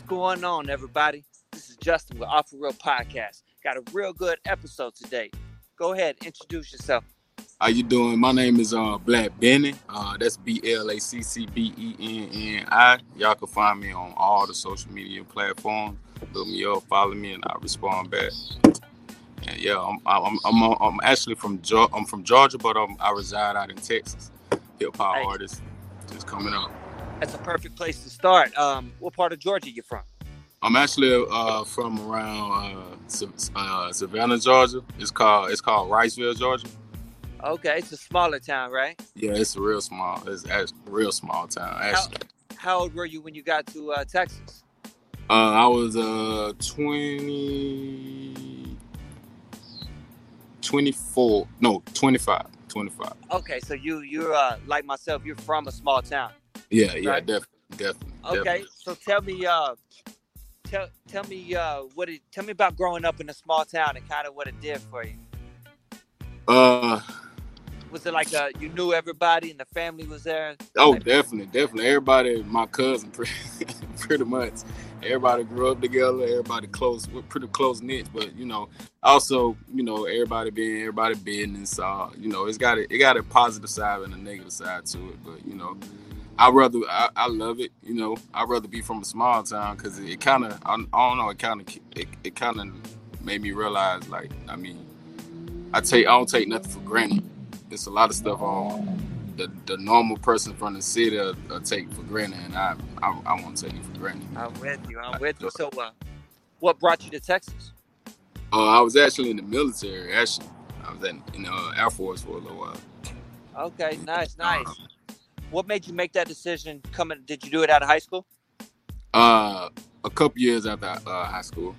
What's going on, everybody? This is Justin with Off the Real Podcast. Got a real good episode today. Go ahead, introduce yourself. How you doing? My name is uh, Black Benny. Uh, that's B L A C C B E N N I. Y'all can find me on all the social media platforms. Look me up, follow me, and I respond back. And yeah, I'm I'm I'm, I'm actually from Georgia. I'm from Georgia, but um, I reside out in Texas. Hip hop Hey. artist, just coming up. That's a perfect place to start. Um, what part of Georgia you from? I'm actually uh, from around uh, uh, Savannah, Georgia. It's called it's called Riceville, Georgia. Okay, it's a smaller town, right? Yeah, it's a real small. It's actually real small town. How, Actually, how old were you when you got to uh, Texas? uh, I was uh 20, 24, no 25, 25. Okay, so you you're uh, like myself. You're from a small town. Yeah, yeah, Right. definitely, definitely. Okay, definitely. so tell me, uh, tell tell me uh, what it tell me about growing up in a small town and kind of what it did for you. Uh, Was it like uh, you knew everybody and the family was there? oh, Like- definitely, definitely. Everybody, my cousin, pretty, pretty much. Everybody grew up together. Everybody close, we're pretty close knit. But you know, also, you know, everybody being everybody business. Uh, you know, it's got a, it got a positive side and a negative side to it. But you know, I rather I, I love it. You know, I'd rather be from a small town because it, it kind of I, I don't know. It kind of it, it kind of made me realize like I mean, I take I don't take nothing for granted. It's a lot of stuff on the, the normal person from the city will, will take for granted, and I I, I won't take it for granted. I'm with you. I'm with you. So, uh, what brought you to Texas? Uh, I was actually in the military. Actually, I was in, in uh, Air Force for a little while. Okay, nice, nice. What made you make that decision? Coming? Did you do it out of high school? Uh, a couple years after uh, high school,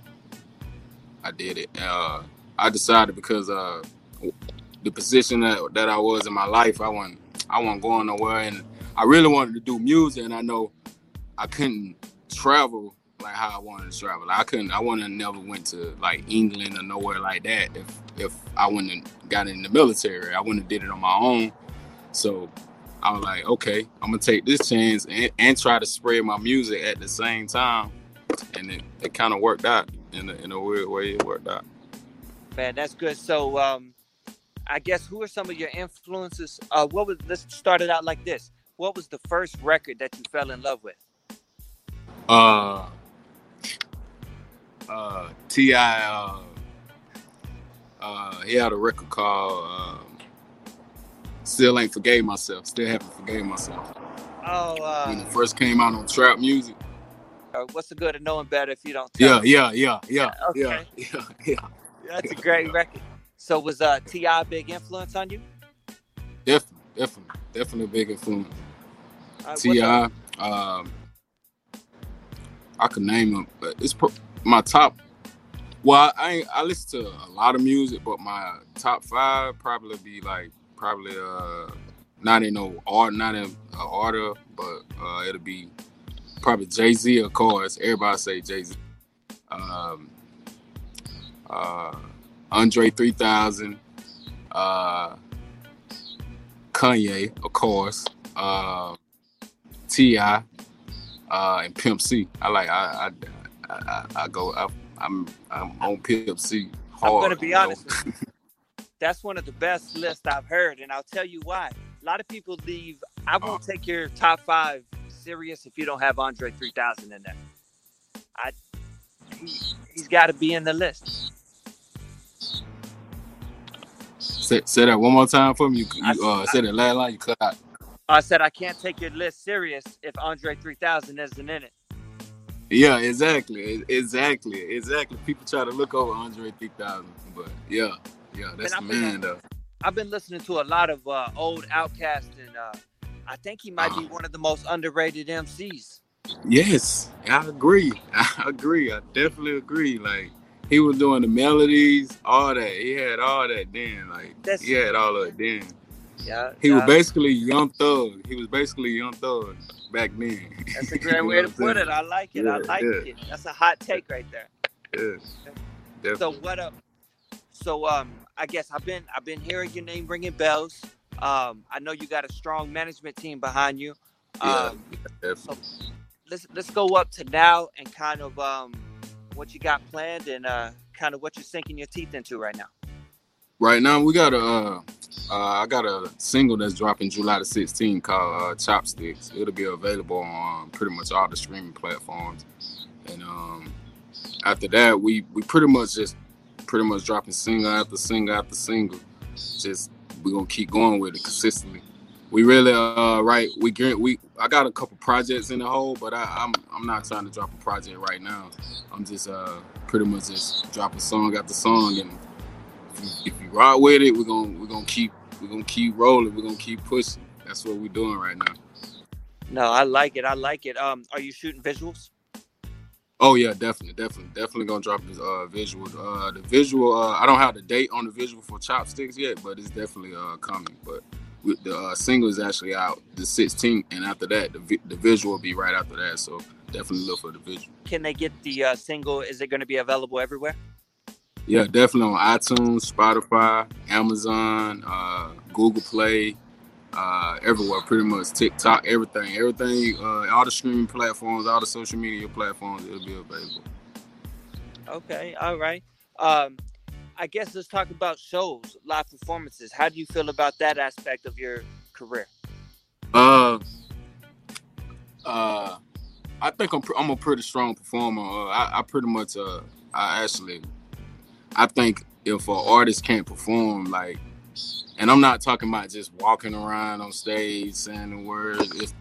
I did it. Uh, I decided because uh, the position that, that I was in my life, I wasn't I wasn't going nowhere, and I really wanted to do music, and I know I couldn't travel like how I wanted to travel. I couldn't. I wouldn't have never went to like England or nowhere like that if if I wouldn't have got in the military. I wouldn't have did it on my own. So I was like, okay, I'm gonna take this chance and, and try to spread my music at the same time, and it, it kind of worked out in a, in a weird way. It worked out. Man, that's good. So, um, I guess who are some of your influences? Uh, what was? Let's start it out like this. What was the first record that you fell in love with? Uh, uh, T.I., uh, uh, he had a record called um, "Still Ain't Forgave Myself." Still haven't forgave myself. Oh, when uh, it first came out on Trap Muzik. uh, what's the good of knowing better if you don't? Yeah, yeah, yeah, yeah, yeah, Okay. yeah, yeah. That's a great record. So, was uh, T.I. a big influence on you? Definitely, definitely, definitely a big influence. Uh, T.I., um, I could name them, but it's pro- my top. Well, I I listen to a lot of music, but my top five probably be like probably uh not in no art, not in uh, order, but uh it'll be probably Jay Z, of course. Everybody say Jay Z. Um, uh, Andre 3000, uh, Kanye, of course, uh, T.I., uh, and Pimp C. I like I I I, I, go I, I'm I'm on Pimp C. I'm gonna be honest. That's one of the best lists I've heard, and I'll tell you why. A lot of people leave. I won't take your top five serious if you don't have Andre 3000 in there. I he, he's got to be in the list. Say, say that one more time for me. You, you uh, said that last line. You cut out. I said I can't take your list serious if Andre 3000 isn't in it. Yeah, exactly, exactly, exactly. People try to look over Andre 3000, but yeah, yeah, that's the Man, though. I've been listening to a lot of uh, old OutKast, and uh, I think he might be Uh-huh. one of the most underrated MCs. Yes, I agree. I agree. I definitely agree. Like he was doing the melodies, all that. He had all that then. Like That's- he had all of it then. Yeah, He was basically young thug. He was basically young thug back then. That's a You great know way to put it. I like it. I like yeah. it. That's a hot take right there. Yeah, So what up? So um, I guess I've been I've been hearing your name ringing bells. Um, I know you got a strong management team behind you. Yeah, Um, definitely. let's let's go up to now and kind of um, what you got planned and uh, kind of what you're sinking your teeth into right now. Right now we got a uh, uh, I got a single that's dropping July the 16th called uh, Chopsticks. It'll be available on pretty much all the streaming platforms. And um, after that, we we pretty much just pretty much dropping single after single after single. Just we're gonna keep going with it consistently. We really uh right we get we I got a couple projects in the hole, but I, I'm I'm not trying to drop a project right now. I'm just uh pretty much just dropping song after song and if you, rock with it, we're gonna we're gonna keep we're gonna keep rolling. We're gonna keep pushing. That's what we're doing right now. No, I like it. I like it. Um, are you shooting visuals? Oh yeah, definitely, definitely, definitely gonna drop this uh visual. Uh, the visual. Uh, I don't have the date on the visual for Chopsticks yet, but it's definitely uh coming. But the uh, single is actually out the 16th, and after that, the vi- the visual will be right after that. So definitely look for the visual. Can they get the uh, single? Is it going to be available everywhere? Yeah, definitely on iTunes, Spotify, Amazon, uh, Google Play, uh, everywhere, pretty much TikTok, everything, everything, uh, all the streaming platforms, all the social media platforms, it'll be available. Okay, all right. Um, I guess let's talk about shows, live performances. How do you feel about that aspect of your career? Uh, uh, I think I'm pr- I'm a pretty strong performer. Uh, I, I pretty much uh, I actually, I think if an artist can't perform, like, and I'm not talking about just walking around on stage saying the words. If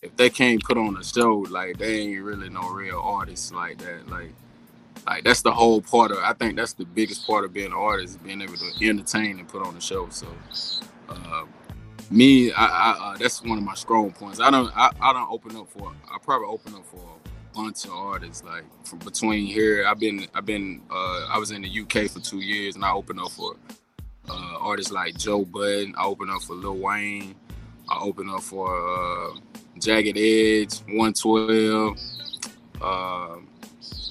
if they can't put on a show, like they ain't really no real artists like that. Like, like that's the whole part of. I think that's the biggest part of being an artist, being able to entertain and put on a show. So. Uh, me, I, I uh, that's one of my strong points. I don't, I, I don't open up for. I probably open up for a bunch of artists. Like from between here, I've been, I've been, uh, I was in the UK for two years, and I opened up for uh, artists like Joe Budden. I open up for Lil Wayne. I open up for uh, Jagged Edge, One Twelve. Uh,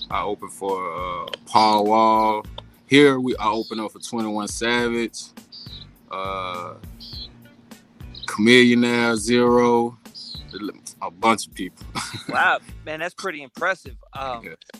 I open for uh, Paul Wall. Here we, I opened up for Twenty One Savage. Uh, Chamillionaire, Z-Ro, a bunch of people. Wow, man, that's pretty impressive. Um, Yeah.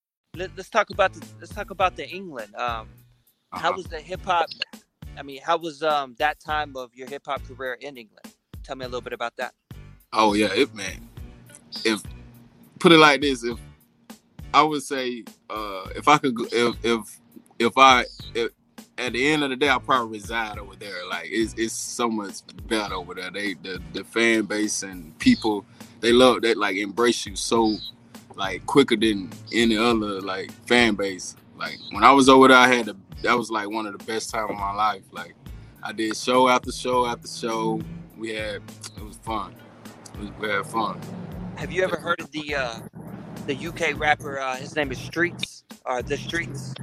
Let, us talk about the let's talk about the England. Um, how Uh-huh. was the hip hop? I mean, how was um that time of your hip hop career in England? Tell me a little bit about that. Oh yeah, if man, if put it like this, if I would say, uh, if I could, go- if if if I, if, at the end of the day, I probably reside over there. Like it's it's so much better over there. They the the fan base and people, they love that like embrace you so like quicker than any other like fan base. Like when I was over there, I had the that was like one of the best time of my life. Like I did show after show after show. We had it was fun. We, we had fun. Have you ever heard of the uh, the UK rapper? Uh, his name is Streets or the Streets.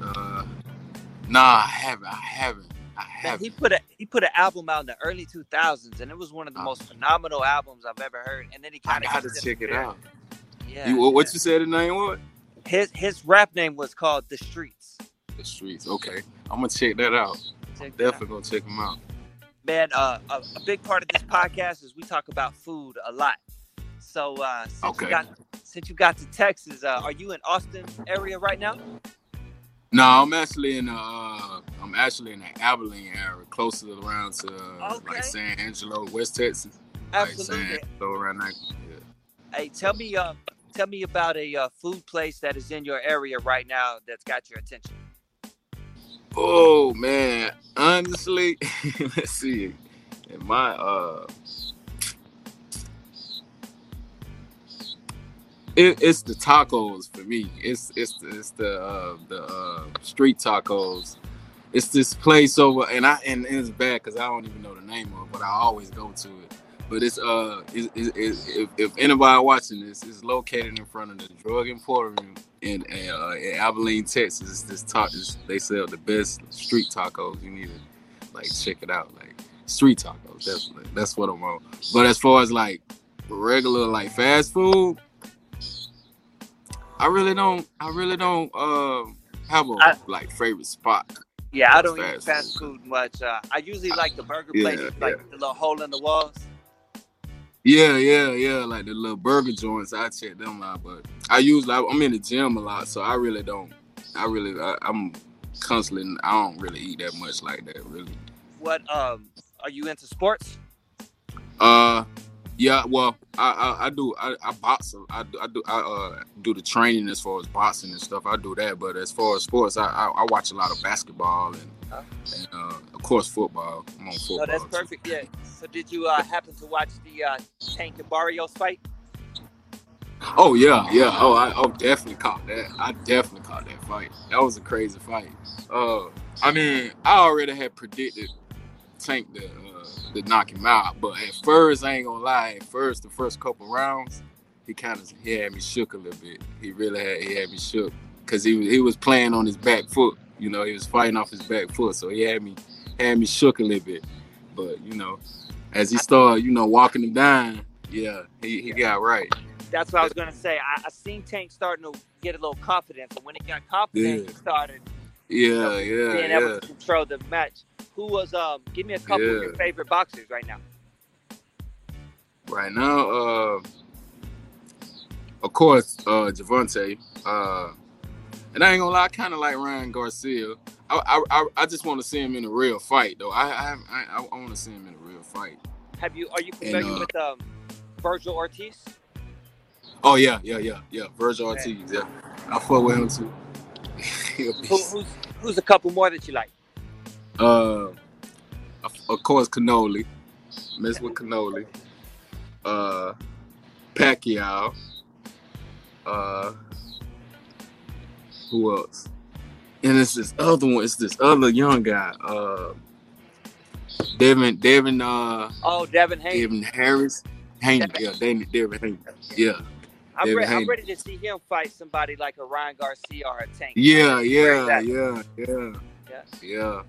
Uh, nah, I haven't. I haven't. Man, he put a he put an album out in the early 2000s, and it was one of the Oh. most phenomenal albums I've ever heard. And then he kind of gotta check it out. Yeah. You, what, yeah. you said the name was? His his rap name was called The Streets. The Streets. Okay, I'm gonna check that out. Check Definitely out. gonna check him out. Man, uh, a, a big part of this podcast is we talk about food a lot. So uh, since Okay. you got since you got to Texas, uh, are you in Austin area right now? No, I'm actually in uh, I'm actually in the Abilene area, closer around to uh, Okay. like San Angelo, West Texas. Like Absolutely. San Angelo around there. Yeah. Hey, tell me, uh, tell me about a uh, food place that is in your area right now that's got your attention. Oh man, honestly, let's see. In my uh, it, it's the tacos for me. It's it's the, it's the uh, the uh, street tacos. It's this place over, and I and it's bad because I don't even know the name of, it, but I always go to it. But it's uh, it, it, if, if anybody watching this, it's located in front of the Drug Emporium in uh, in Abilene, Texas. It's this talk. They sell the best street tacos. You need to like check it out. Like street tacos, definitely. That's what I'm on. But as far as like regular like fast food, I really don't. I really don't um have a I- like favorite spot. Yeah, I don't eat fast fast food. much. Uh, I usually like the burger Yeah, places, like the little hole in the walls. Yeah, yeah, yeah. Like the little burger joints, I check them out. But I usually I'm in the gym a lot, so I really don't. I really I, I'm constantly. I don't really eat that much like that. Really. What um, are you into sports? Uh, yeah. Well, I I, I do. I, I box. I do. I do. I uh do the training as far as boxing and stuff. I do that. But as far as sports, I I, I watch a lot of basketball and Huh? and uh, of course football. I'm on football. No, that's too. perfect. Yeah. So did you uh, happen to watch the uh, Tank and Barrios fight? Oh yeah, yeah. Oh, I oh definitely caught that. I definitely caught that fight. That was a crazy fight. Uh, I mean, I already had predicted Tank to uh, to knock him out, but at first, I ain't gonna lie. At first, the first couple rounds, he kind of he had me shook a little bit. He really had he had me shook because he was he was playing on his back foot. You know, he was fighting off his back foot, so he had me had me shook a little bit. But you know, as he started, you know, walking him down, yeah, he, he got right. That's what I was gonna say. I, I seen Tank starting to get a little confidence, and when he got confident, Yeah. he started Yeah, yeah, being yeah. able to control the match. Who was um? Give me a couple of your favorite boxers right now. Right now, uh, of course, uh, Gervonta. Uh, and I ain't gonna lie, I kind of like Ryan Garcia. I, I, I, I just want to see him in a real fight, though. I, I, I, I want to see him in a real fight. Have you? Are you familiar uh, with um, Vergil Ortiz? Oh yeah, yeah, yeah, yeah. Vergil Ortiz, yeah. I fuck with him too. Who, who's who's a couple more that you like? Uh, of, course, Canelo. Mess with Canelo. Uh, Pacquiao. Uh, who else? And it's this other one. It's this other young guy. Uh, Devin, Devin, uh, Oh, Devin Haney. Devin Harris. Haney, yeah, Devin, Devin Haney. Yeah, I'm, re- I'm ready to see him fight somebody like a Ryan Garcia or a Tank. yeah, yeah, yeah, yeah. Yeah. Yeah,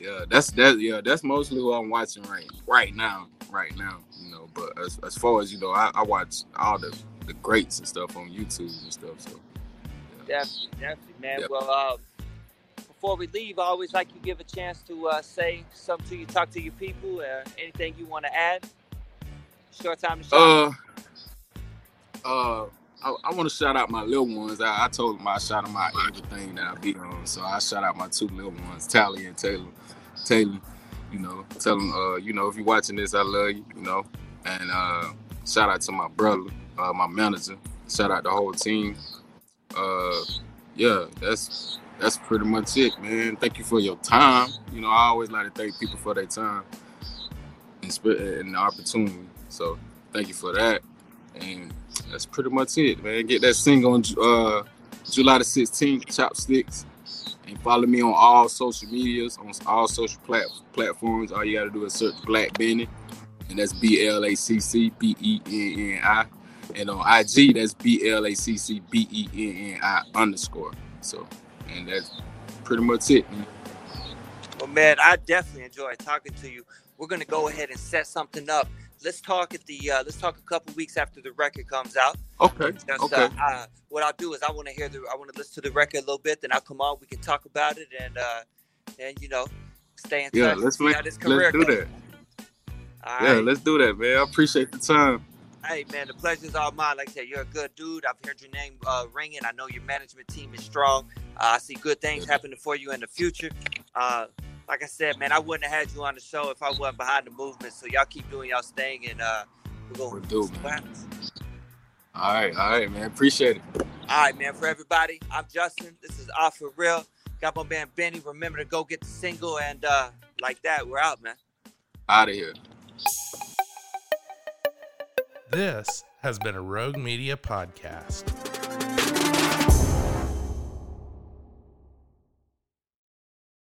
yeah. That's that. Yeah, that's mostly who I'm watching right right now. Right now, you know. But as, as far as you know, I, I watch all the the greats and stuff on YouTube and stuff. So Definitely, definitely, man. Well, um, before we leave, I always like you give a chance to uh, say something to you, talk to your people, uh, anything you want to add. Short time to shout. Uh, uh, I, I want to shout out my little ones. I, I told them I shout them out everything that I be on. So I shout out my two little ones, Tally and Taylor. Taylor, you know, tell them, uh, you know, if you're watching this, I love you, you know. And uh, shout out to my brother, uh, my manager. Shout out the whole team. Uh, yeah, that's that's pretty much it, man. Thank you for your time. You know, I always like to thank people for their time and, and the opportunity. So thank you for that. And that's pretty much it, man. Get that single on uh, July the 16th, Chopsticks. And follow me on all social medias, on all social plat- platforms. All you got to do is search Black Benny. And that's B L A C C B E N N I. And on IG, that's B L A C C B E N N I underscore. So, and that's pretty much it, man. Well, man, I definitely enjoyed talking to you. We're gonna go ahead and set something up let's talk at the uh, let's talk a couple weeks after the record comes out. Okay. Just, okay. Uh, uh, what I'll do is I want to hear the I want to listen to the record a little bit. Then I'll come on. We can talk about it and uh, and you know stay in yeah, touch. let's see make, how this career let's do goes. that. All Yeah, right. let's do that, man. I appreciate the time. Hey man, the pleasure's all mine. Like I said, you're a good dude. I've heard your name uh, ringing. I know your management team is strong. Uh, I see good things happening for you in the future. Uh, like I said, man, I wouldn't have had you on the show if I wasn't behind the movement. So y'all keep doing y'all thing, and uh, we're gonna do, see what happens. All right, all right, man. Appreciate it. All right, man. For everybody, I'm Justin. This is Off for Real. Got my man Benny. Remember to go get the single, and uh, like that, we're out, man. Out of here. This has been a Rogue Media podcast.